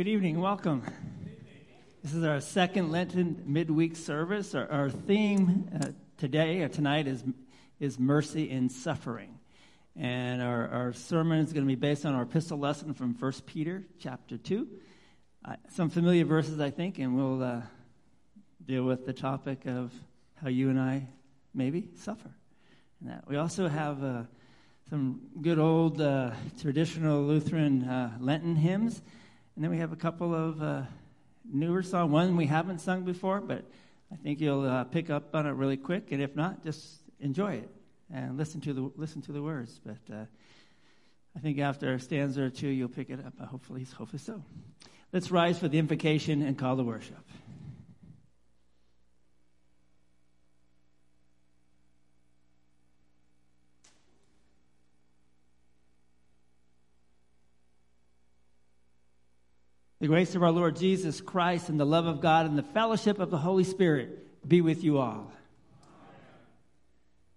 Good evening, welcome. This is our second Lenten midweek service. Our, our theme uh, today or tonight is, is mercy in suffering. And our, our sermon is going to be based on our epistle lesson from 1 Peter chapter 2. Uh, some familiar verses, I think, and we'll uh, deal with the topic of how you and I maybe suffer. And that. We also have uh, some good old uh, traditional Lutheran uh, Lenten hymns. And then we have a couple of uh, newer songs. One we haven't sung before, but I think you'll uh, pick up on it really quick. And if not, just enjoy it and listen to the listen to the words. But uh, I think after a stanza or two, you'll pick it up. Hopefully, hopefully so. Let's rise for the invocation and call to worship. The grace of our Lord Jesus Christ and the love of God and the fellowship of the Holy Spirit be with you all.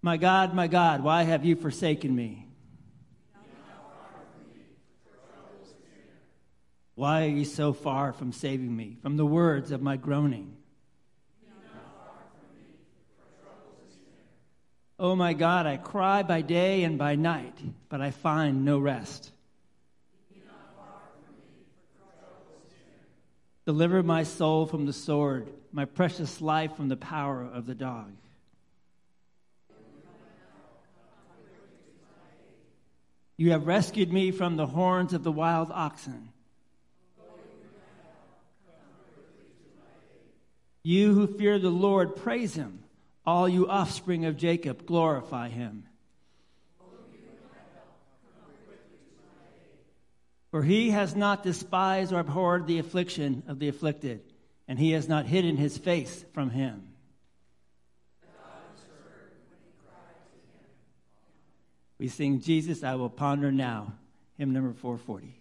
My God, my God, why have you forsaken me? Why are you so far from saving me from the words of my groaning? Oh my God, I cry by day and by night, but I find no rest. Deliver my soul from the sword, my precious life from the power of the dog. You have rescued me from the horns of the wild oxen. You who fear the Lord, praise him. All you offspring of Jacob, glorify him. For he has not despised or abhorred the affliction of the afflicted, and he has not hidden his face from him. We sing Jesus, I will ponder now, hymn number 440.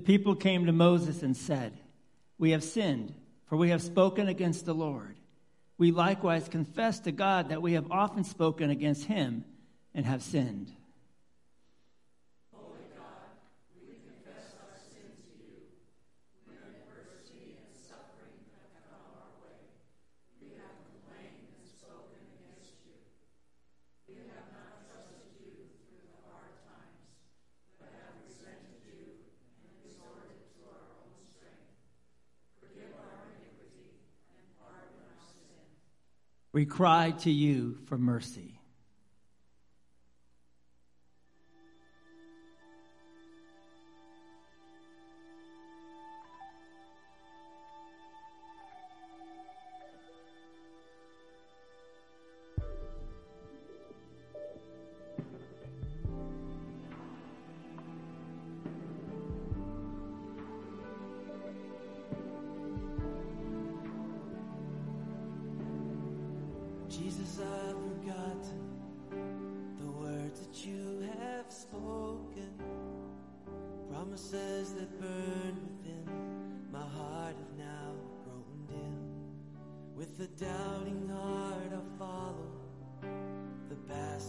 The people came to Moses and said, We have sinned, for we have spoken against the Lord. We likewise confess to God that we have often spoken against him and have sinned. We cry to you for mercy. Jesus, I've forgotten the words that you have spoken, promises that burn within my heart have now grown dim. With a doubting heart, I follow the path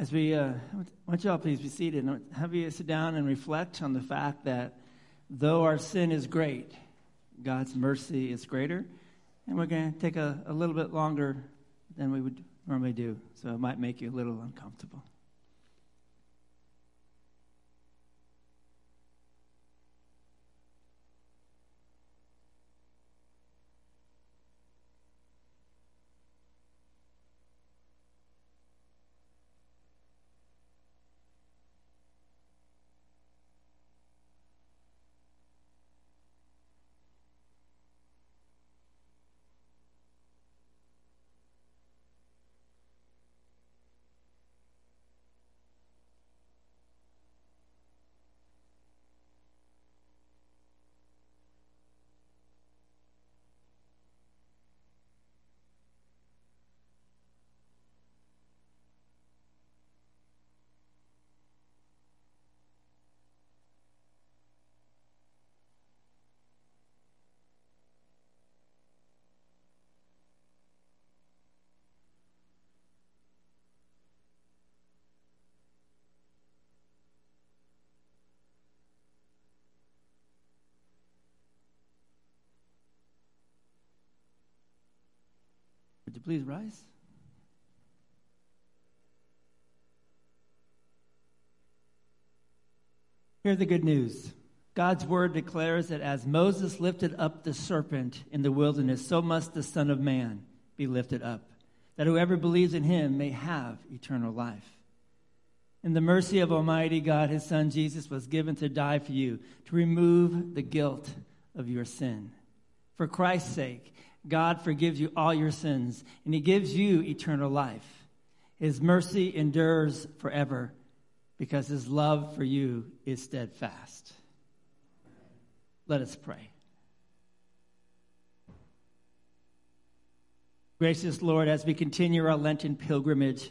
As we, uh, want y'all please be seated. And have you sit down and reflect on the fact that though our sin is great, God's mercy is greater. And we're going to take a, a little bit longer than we would normally do, so it might make you a little uncomfortable. You please rise? Hear the good news. God's word declares that as Moses lifted up the serpent in the wilderness, so must the Son of Man be lifted up, that whoever believes in him may have eternal life. In the mercy of Almighty God, his Son Jesus was given to die for you, to remove the guilt of your sin. For Christ's sake, God forgives you all your sins, and He gives you eternal life. His mercy endures forever because His love for you is steadfast. Let us pray. Gracious Lord, as we continue our Lenten pilgrimage,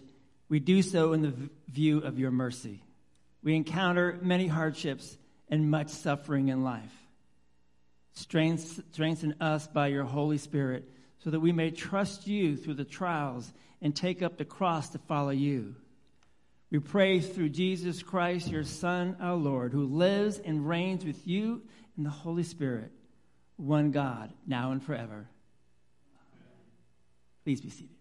we do so in the view of your mercy. We encounter many hardships and much suffering in life. Strengthen us by your Holy Spirit so that we may trust you through the trials and take up the cross to follow you. We pray through Jesus Christ, your Son, our Lord, who lives and reigns with you in the Holy Spirit, one God, now and forever. Please be seated.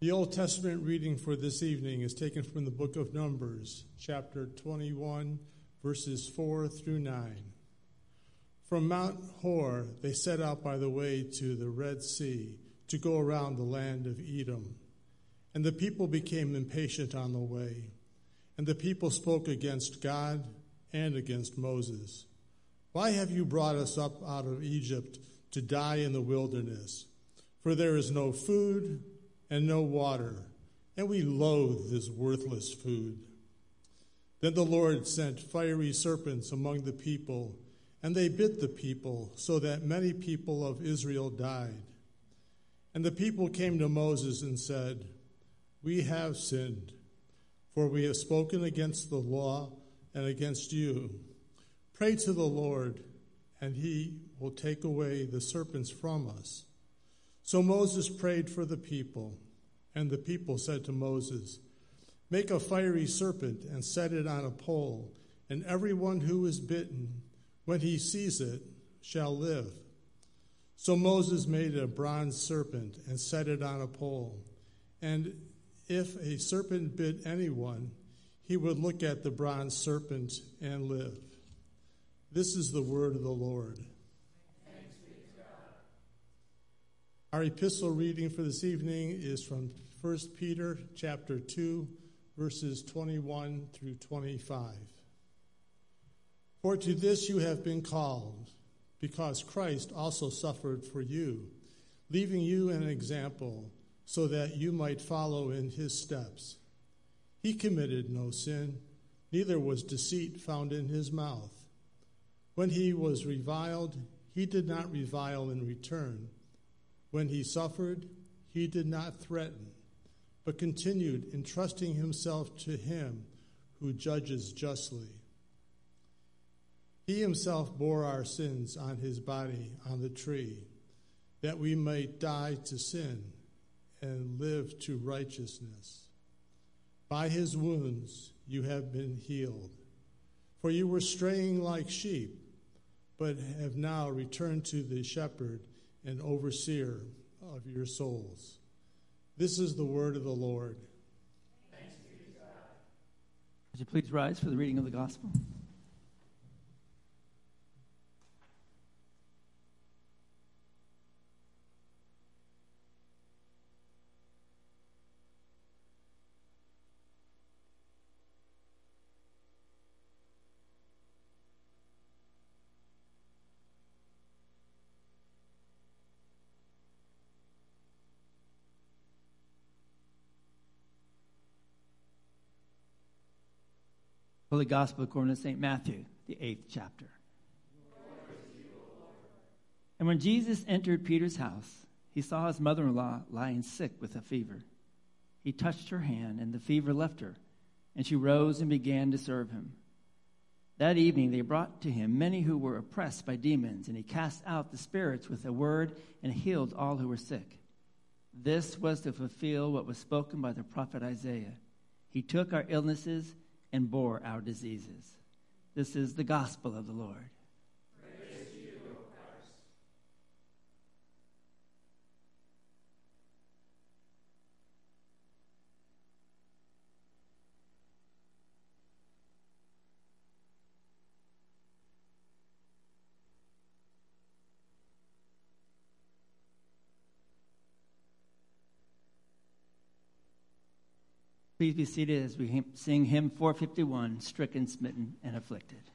The Old Testament reading for this evening is taken from the book of Numbers, chapter 21, verses 4 through 9. From Mount Hor, they set out by the way to the Red Sea to go around the land of Edom. And the people became impatient on the way. And the people spoke against God and against Moses. Why have you brought us up out of Egypt to die in the wilderness? For there is no food and no water, and we loathe this worthless food. Then the Lord sent fiery serpents among the people, and they bit the people, so that many people of Israel died. And the people came to Moses and said, We have sinned, for we have spoken against the law and against you. Pray to the Lord, and he will take away the serpents from us. So Moses prayed for the people, and the people said to Moses, Make a fiery serpent and set it on a pole, and everyone who is bitten, when he sees it, shall live. So Moses made a bronze serpent and set it on a pole. And if a serpent bit anyone, he would look at the bronze serpent and live. This is the word of the Lord. Our epistle reading for this evening is from 1 Peter chapter 2 verses 21 through 25. For to this you have been called because Christ also suffered for you, leaving you an example so that you might follow in his steps. He committed no sin, neither was deceit found in his mouth. When he was reviled, he did not revile in return. When he suffered, he did not threaten, but continued entrusting himself to him who judges justly. He himself bore our sins on his body on the tree, that we might die to sin and live to righteousness. By his wounds you have been healed. For you were straying like sheep, but have now returned to the shepherd and overseer of your souls. This is the word of the Lord. Would you please rise for the reading of the gospel? Holy Gospel according to St. Matthew, the eighth chapter. And when Jesus entered Peter's house, he saw his mother in law lying sick with a fever. He touched her hand, and the fever left her, and she rose and began to serve him. That evening they brought to him many who were oppressed by demons, and he cast out the spirits with a word and healed all who were sick. This was to fulfill what was spoken by the prophet Isaiah. He took our illnesses and bore our diseases. This is the gospel of the Lord. Please be seated as we sing hymn 451 Stricken, Smitten, and Afflicted.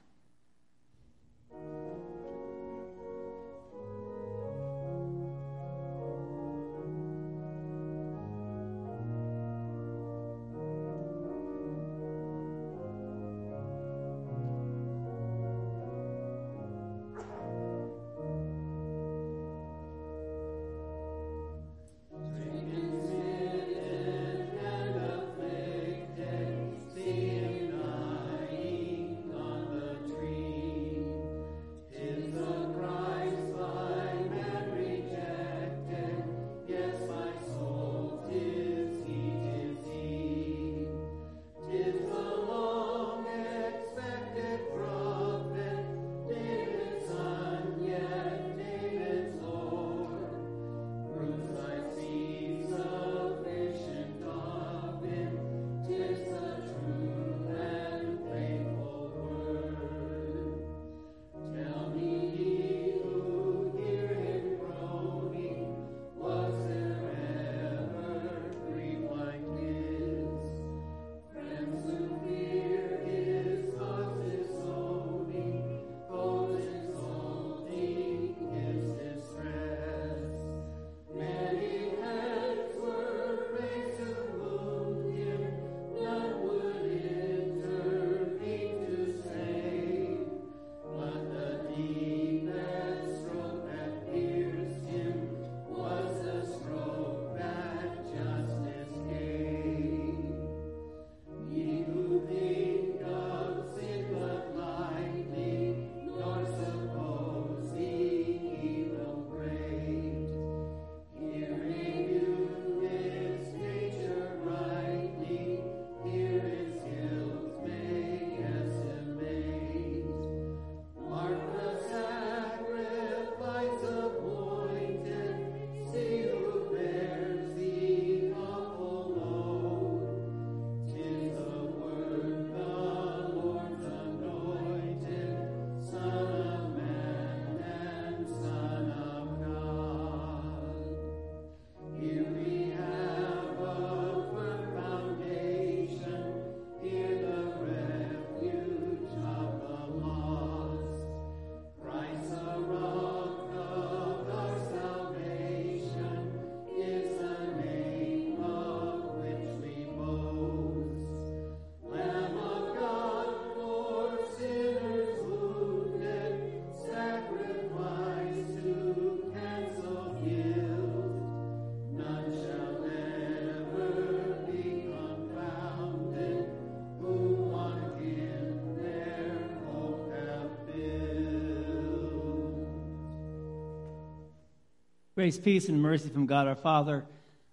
Grace, peace, and mercy from God our Father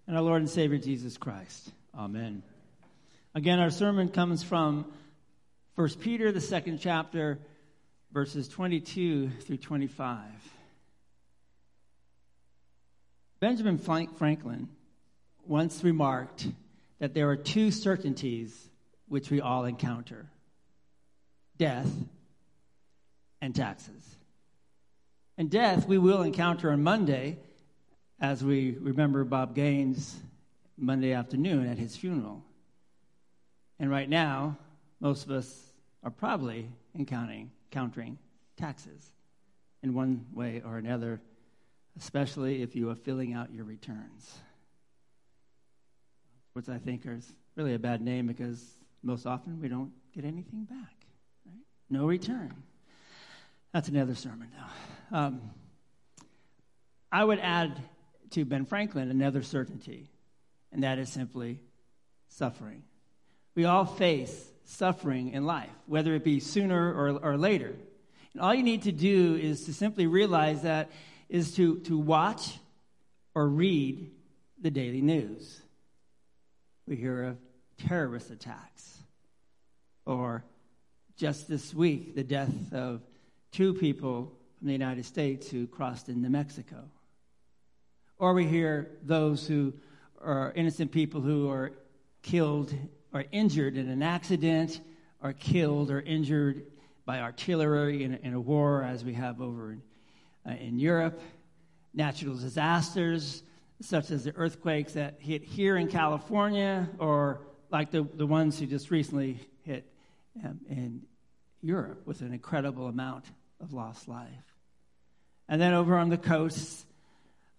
and our Lord and Savior Jesus Christ. Amen. Again, our sermon comes from 1 Peter, the second chapter, verses 22 through 25. Benjamin Franklin once remarked that there are two certainties which we all encounter death and taxes. And death we will encounter on Monday as we remember Bob Gaines Monday afternoon at his funeral. And right now, most of us are probably encountering, encountering taxes in one way or another, especially if you are filling out your returns. Which I think is really a bad name because most often we don't get anything back. Right? No return. That's another sermon though. Um, I would add to Ben Franklin another certainty, and that is simply suffering. We all face suffering in life, whether it be sooner or, or later. And all you need to do is to simply realize that is to, to watch or read the daily news. We hear of terrorist attacks, or just this week, the death of two people from the United States who crossed into Mexico. Or we hear those who are innocent people who are killed or injured in an accident, or killed or injured by artillery in, in a war, as we have over in, uh, in Europe. Natural disasters, such as the earthquakes that hit here in California, or like the, the ones who just recently hit um, in Europe with an incredible amount of lost life. And then over on the coasts,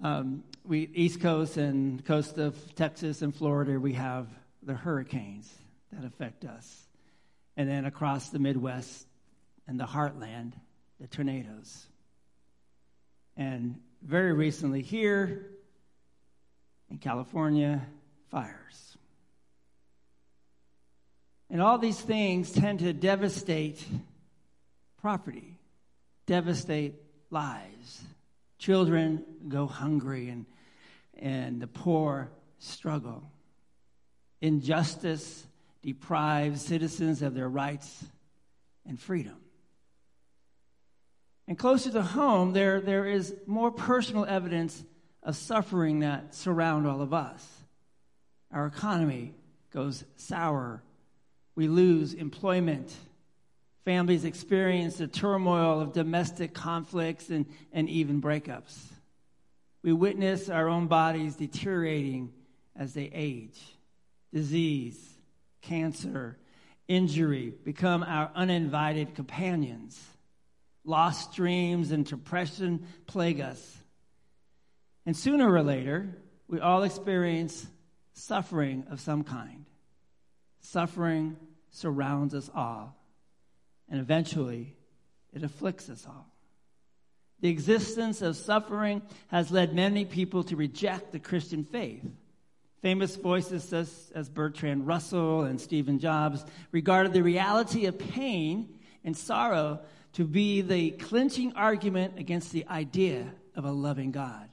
um, we East Coast and coast of Texas and Florida, we have the hurricanes that affect us, and then across the Midwest and the heartland, the tornadoes. And very recently here in California, fires. And all these things tend to devastate property, devastate lives. Children go hungry and, and the poor struggle. Injustice deprives citizens of their rights and freedom. And closer to home, there, there is more personal evidence of suffering that surround all of us. Our economy goes sour. We lose employment. Families experience the turmoil of domestic conflicts and, and even breakups. We witness our own bodies deteriorating as they age. Disease, cancer, injury become our uninvited companions. Lost dreams and depression plague us. And sooner or later, we all experience suffering of some kind. Suffering surrounds us all and eventually it afflicts us all. The existence of suffering has led many people to reject the Christian faith. Famous voices such as Bertrand Russell and Stephen Jobs regarded the reality of pain and sorrow to be the clinching argument against the idea of a loving God.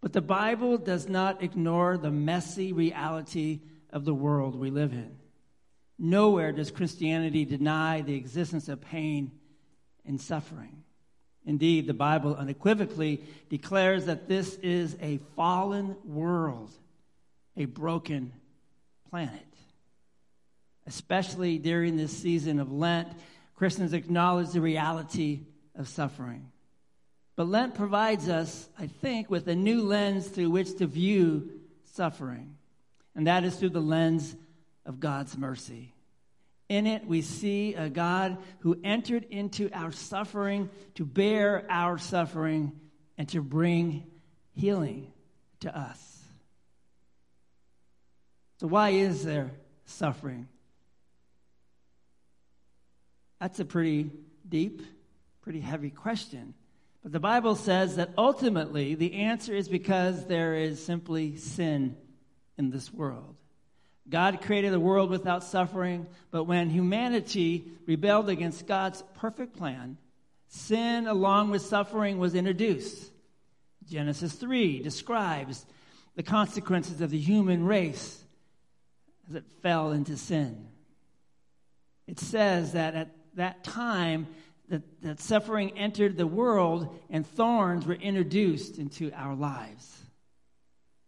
But the Bible does not ignore the messy reality of the world we live in. Nowhere does Christianity deny the existence of pain and suffering. Indeed, the Bible unequivocally declares that this is a fallen world, a broken planet. Especially during this season of Lent, Christians acknowledge the reality of suffering. But Lent provides us, I think, with a new lens through which to view suffering, and that is through the lens of God's mercy. In it, we see a God who entered into our suffering to bear our suffering and to bring healing to us. So, why is there suffering? That's a pretty deep, pretty heavy question. But the Bible says that ultimately the answer is because there is simply sin in this world. God created a world without suffering, but when humanity rebelled against God's perfect plan, sin along with suffering was introduced. Genesis 3 describes the consequences of the human race as it fell into sin. It says that at that time, that, that suffering entered the world and thorns were introduced into our lives.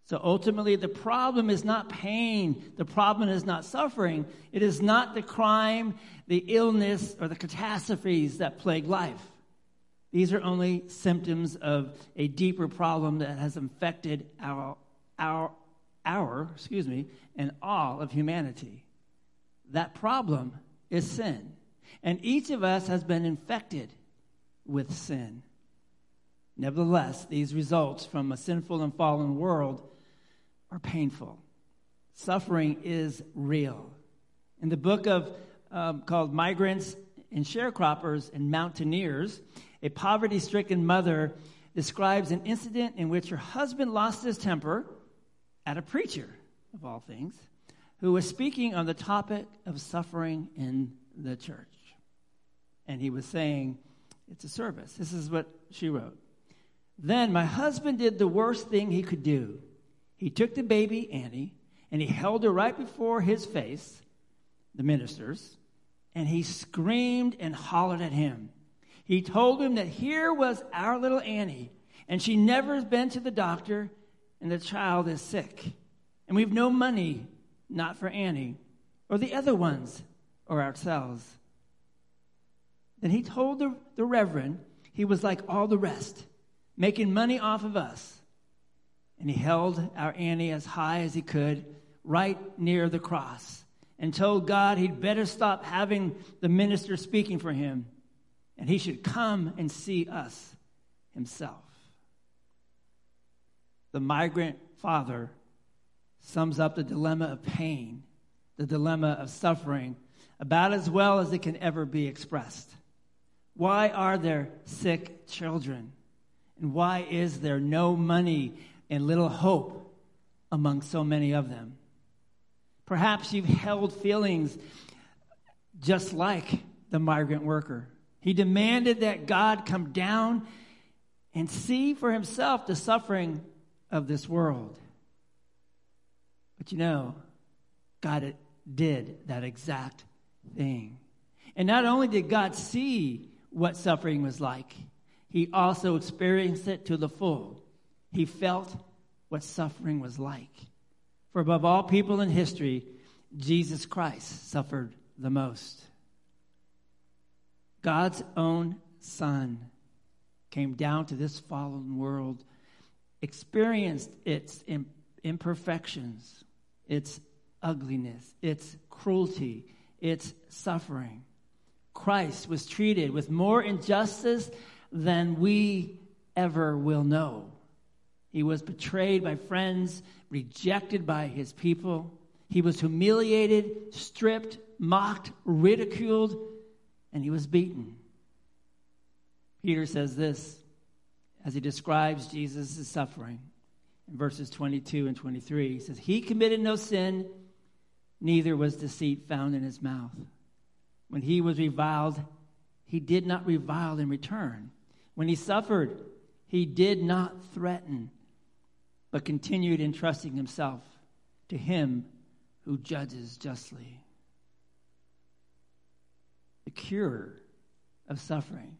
So ultimately, the problem is not pain. The problem is not suffering. It is not the crime, the illness, or the catastrophes that plague life. These are only symptoms of a deeper problem that has infected our, our, our, excuse me, and all of humanity. That problem is sin. And each of us has been infected with sin. Nevertheless, these results from a sinful and fallen world are painful. Suffering is real. In the book of um, called Migrants and Sharecroppers and Mountaineers, a poverty stricken mother describes an incident in which her husband lost his temper at a preacher, of all things, who was speaking on the topic of suffering in the church. And he was saying, It's a service. This is what she wrote. Then my husband did the worst thing he could do. He took the baby, Annie, and he held her right before his face, the minister's, and he screamed and hollered at him. He told him that here was our little Annie, and she never has been to the doctor, and the child is sick. And we've no money, not for Annie, or the other ones, or ourselves. Then he told the, the reverend he was like all the rest, making money off of us. And he held our Annie as high as he could, right near the cross, and told God he'd better stop having the minister speaking for him, and he should come and see us himself. The migrant father sums up the dilemma of pain, the dilemma of suffering, about as well as it can ever be expressed. Why are there sick children? And why is there no money and little hope among so many of them? Perhaps you've held feelings just like the migrant worker. He demanded that God come down and see for himself the suffering of this world. But you know, God did that exact thing. And not only did God see what suffering was like, he also experienced it to the full. He felt what suffering was like. For above all people in history, Jesus Christ suffered the most. God's own Son came down to this fallen world, experienced its imperfections, its ugliness, its cruelty, its suffering. Christ was treated with more injustice than we ever will know. He was betrayed by friends, rejected by his people. He was humiliated, stripped, mocked, ridiculed, and he was beaten. Peter says this as he describes Jesus' suffering in verses 22 and 23. He says, He committed no sin, neither was deceit found in his mouth. When he was reviled, he did not revile in return. When he suffered, he did not threaten but continued entrusting himself to him who judges justly. The cure of suffering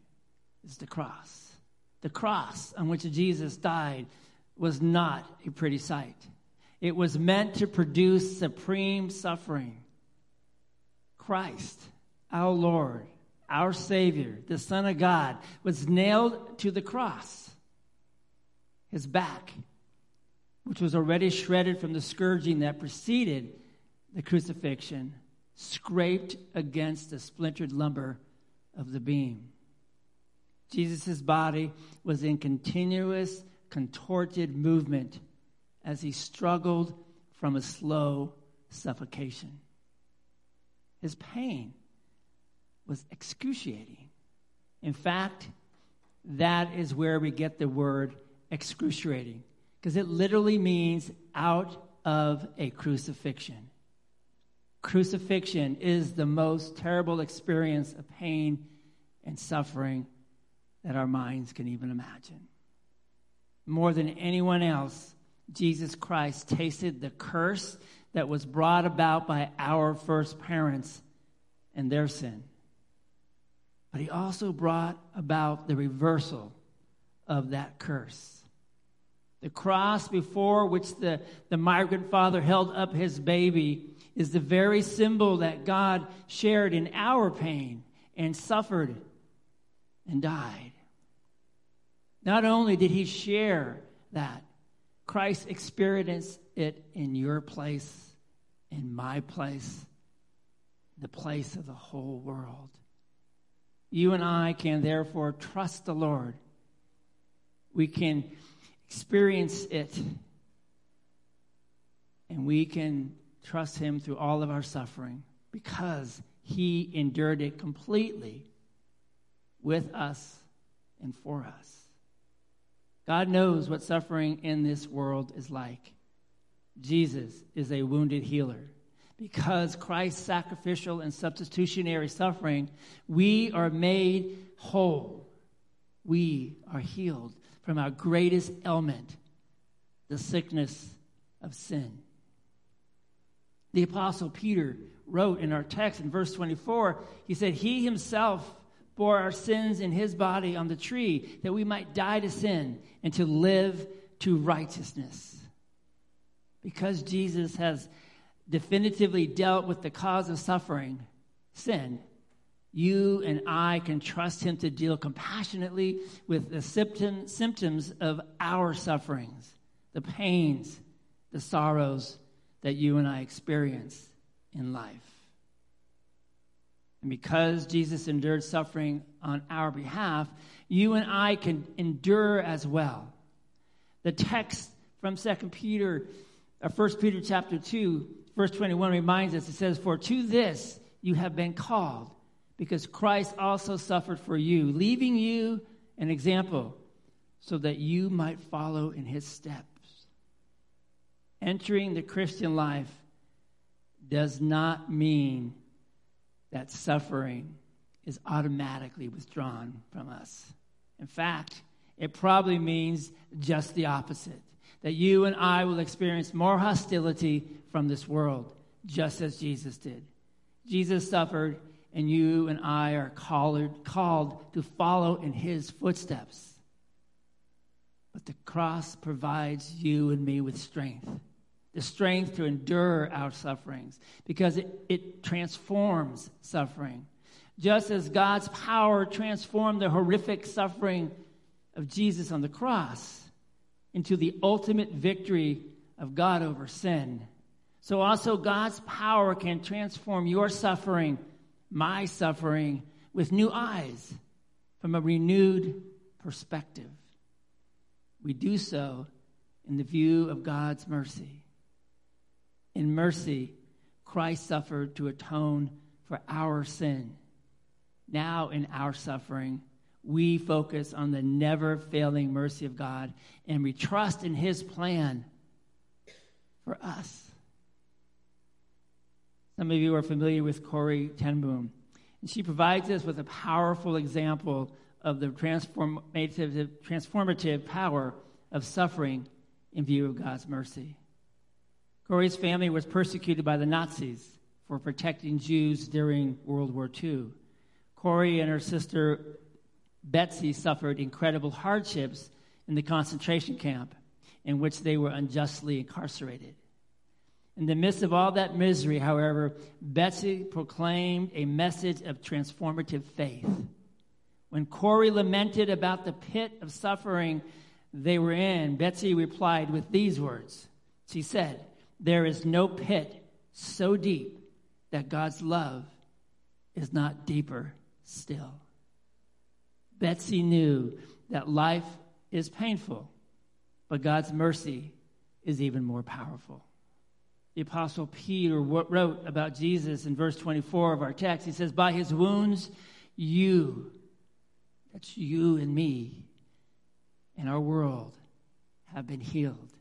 is the cross. The cross on which Jesus died was not a pretty sight. It was meant to produce supreme suffering. Christ, our Lord, our Savior, the Son of God, was nailed to the cross. His back which was already shredded from the scourging that preceded the crucifixion, scraped against the splintered lumber of the beam. Jesus' body was in continuous, contorted movement as he struggled from a slow suffocation. His pain was excruciating. In fact, that is where we get the word excruciating because it literally means out of a crucifixion. Crucifixion is the most terrible experience of pain and suffering that our minds can even imagine. more than anyone else, Jesus Christ tasted the curse that was brought about by our first parents and their sin. But he also brought about the reversal of that curse. The cross before which the, the migrant father held up his baby is the very symbol that God shared in our pain and suffered and died. Not only did he share that, Christ experienced it in your place, in my place, the place of the whole world. You and I can therefore trust the Lord. We can experience it, and we can trust Him through all of our suffering because He endured it completely with us and for us. God knows what suffering in this world is like. Jesus is a wounded healer. Because Christ's sacrificial and substitutionary suffering, we are made whole. We are healed from our greatest ailment, the sickness of sin. The Apostle Peter wrote in our text in verse 24, he said, He himself bore our sins in his body on the tree, that we might die to sin and to live to righteousness. Because Jesus has definitively dealt with the cause of suffering, sin, you and I can trust him to deal compassionately with the symptom, symptoms of our sufferings, the pains, the sorrows that you and I experience in life. And because Jesus endured suffering on our behalf, you and I can endure as well. The text from 2 Peter, uh, or 1 Peter chapter 2, verse 21 reminds us, it says, For to this you have been called, because Christ also suffered for you, leaving you an example so that you might follow in his steps. Entering the Christian life does not mean that suffering is automatically withdrawn from us. In fact, it probably means just the opposite that you and I will experience more hostility from this world, just as Jesus did. Jesus suffered, and you and I are called, called to follow in his footsteps. But the cross provides you and me with strength the strength to endure our sufferings because it, it transforms suffering. Just as God's power transformed the horrific suffering of Jesus on the cross into the ultimate victory of God over sin, so also God's power can transform your suffering, my suffering, with new eyes from a renewed perspective. We do so in the view of God's mercy. In mercy, Christ suffered to atone for our sin. Now, in our suffering, we focus on the never failing mercy of God and we trust in His plan for us. Some of you are familiar with Corrie ten Boom, and she provides us with a powerful example of the transformative, transformative power of suffering in view of God's mercy. Corrie's family was persecuted by the Nazis for protecting Jews during World War II. Corrie and her sister Betsy suffered incredible hardships in the concentration camp in which they were unjustly incarcerated. In the midst of all that misery, however, Betsy proclaimed a message of transformative faith. When Corrie lamented about the pit of suffering they were in, Betsy replied with these words. She said, there is no pit so deep that God's love is not deeper still. Betsy knew that life is painful, but God's mercy is even more powerful. The Apostle Peter wrote about Jesus in verse 24 of our text. He says, By his wounds, you, that's you and me, and our world, have been healed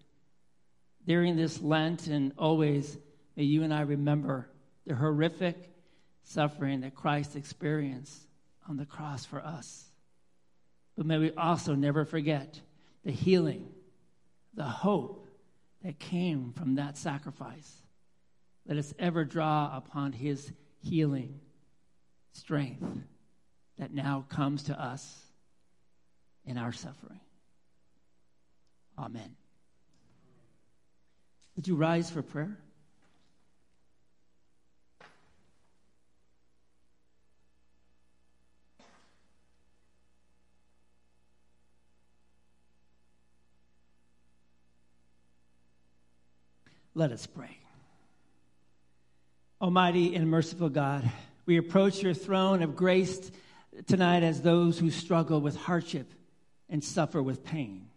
during this Lent and always, may you and I remember the horrific suffering that Christ experienced on the cross for us. But may we also never forget the healing, the hope that came from that sacrifice. Let us ever draw upon his healing strength that now comes to us in our suffering. Amen. Would you rise for prayer? Let us pray. Almighty and merciful God, we approach your throne of grace tonight as those who struggle with hardship and suffer with pain.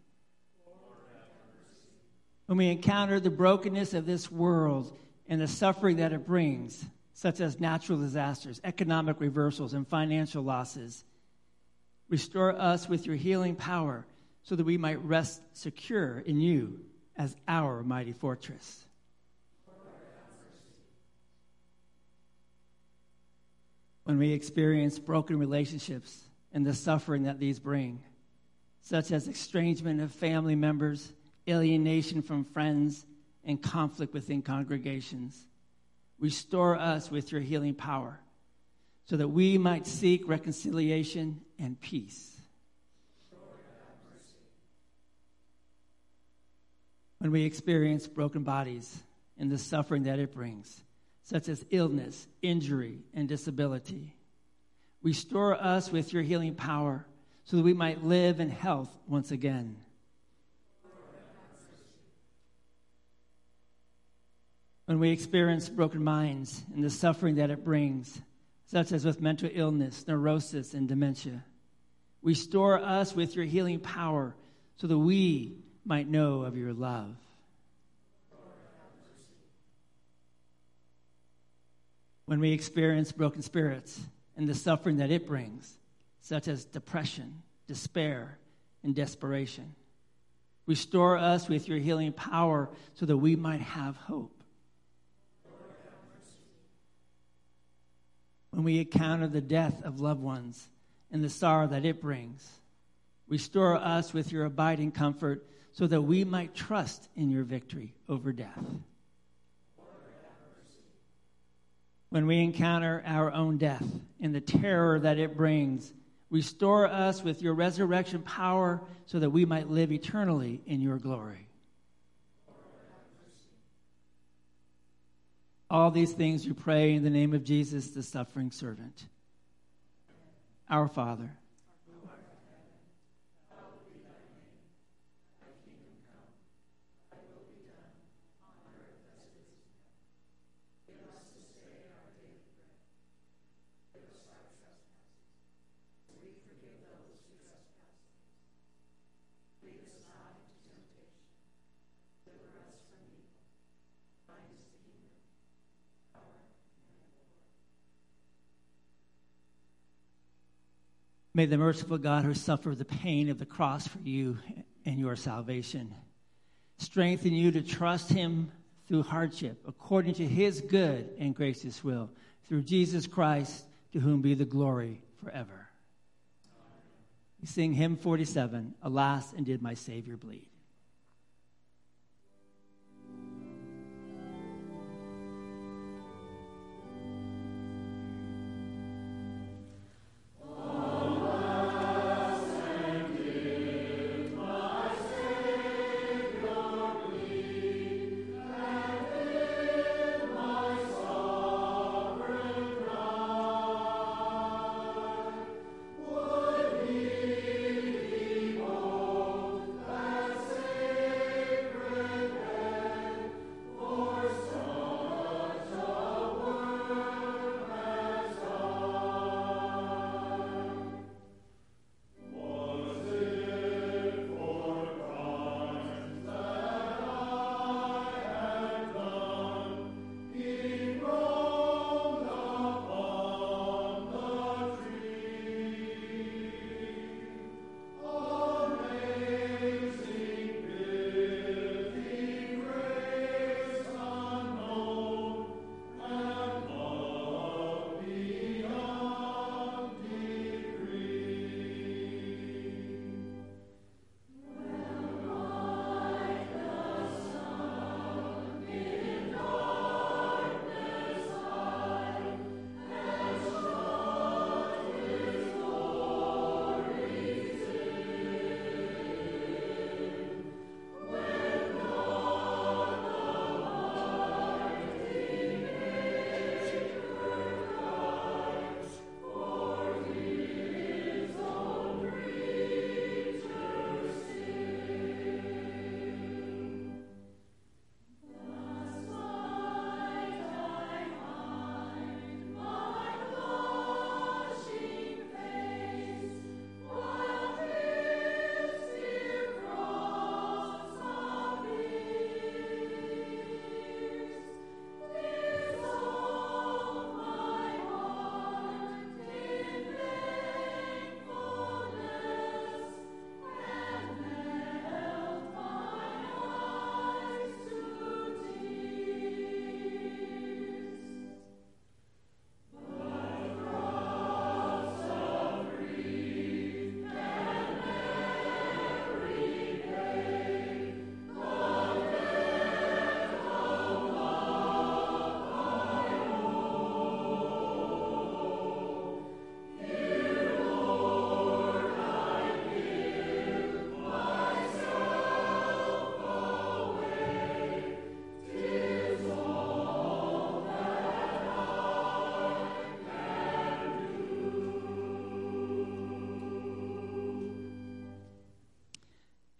When we encounter the brokenness of this world and the suffering that it brings, such as natural disasters, economic reversals, and financial losses, restore us with your healing power so that we might rest secure in you as our mighty fortress. When we experience broken relationships and the suffering that these bring, such as estrangement of family members, alienation from friends, and conflict within congregations. Restore us with your healing power so that we might seek reconciliation and peace. When we experience broken bodies and the suffering that it brings, such as illness, injury, and disability. Restore us with your healing power so that we might live in health once again. When we experience broken minds and the suffering that it brings, such as with mental illness, neurosis, and dementia, restore us with your healing power so that we might know of your love. When we experience broken spirits and the suffering that it brings, such as depression, despair, and desperation. Restore us with your healing power so that we might have hope. When we encounter the death of loved ones and the sorrow that it brings, restore us with your abiding comfort so that we might trust in your victory over death. When we encounter our own death and the terror that it brings. Restore us with your resurrection power so that we might live eternally in your glory. All these things we pray in the name of Jesus, the suffering servant. Our Father May the merciful God who suffered the pain of the cross for you and your salvation strengthen you to trust him through hardship according to his good and gracious will through Jesus Christ to whom be the glory forever. We sing hymn 47, Alas, and did my Savior bleed.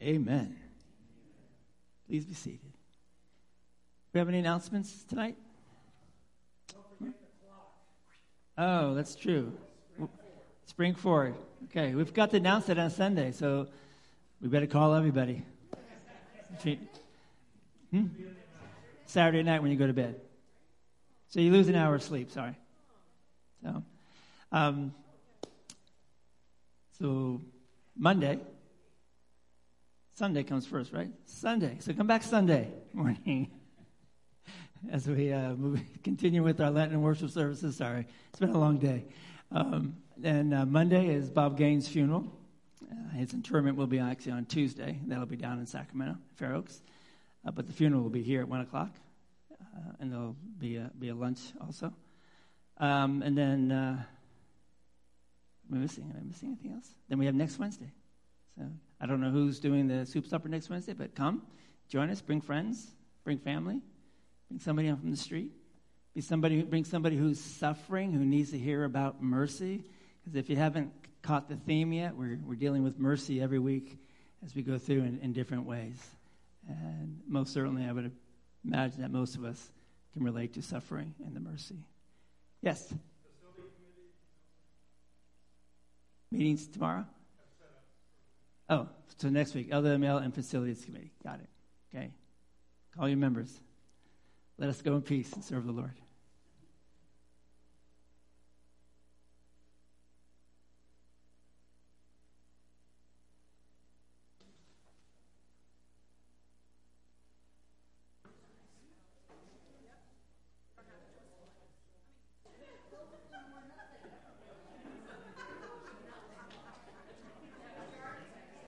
Amen. Please be seated. We have any announcements tonight? Oh, that's true. Spring forward. Okay, we've got to announce it on Sunday, so we better call everybody. Hmm? Saturday night when you go to bed. So you lose an hour of sleep, sorry. So, um, so Monday, Sunday comes first, right? Sunday. So come back Sunday morning as we uh, move, continue with our Lenten worship services. Sorry, it's been a long day. Um, and uh, Monday is Bob Gaines' funeral. Uh, his interment will be actually on Tuesday. That'll be down in Sacramento, Fair Oaks. Uh, but the funeral will be here at 1 o'clock. Uh, and there'll be a, be a lunch also. Um, and then, uh, am I missing? Am I missing anything else? Then we have next Wednesday. So I don't know who's doing the soup supper next Wednesday, but come, join us, bring friends, bring family, bring somebody from the street. Be somebody, bring somebody who's suffering, who needs to hear about mercy. Because if you haven't caught the theme yet, we're, we're dealing with mercy every week as we go through in, in different ways. And most certainly, I would imagine that most of us can relate to suffering and the mercy. Yes? Meetings tomorrow? Oh, so next week, LWML and Facilities Committee. Got it. Okay. Call your members. Let us go in peace and serve the Lord.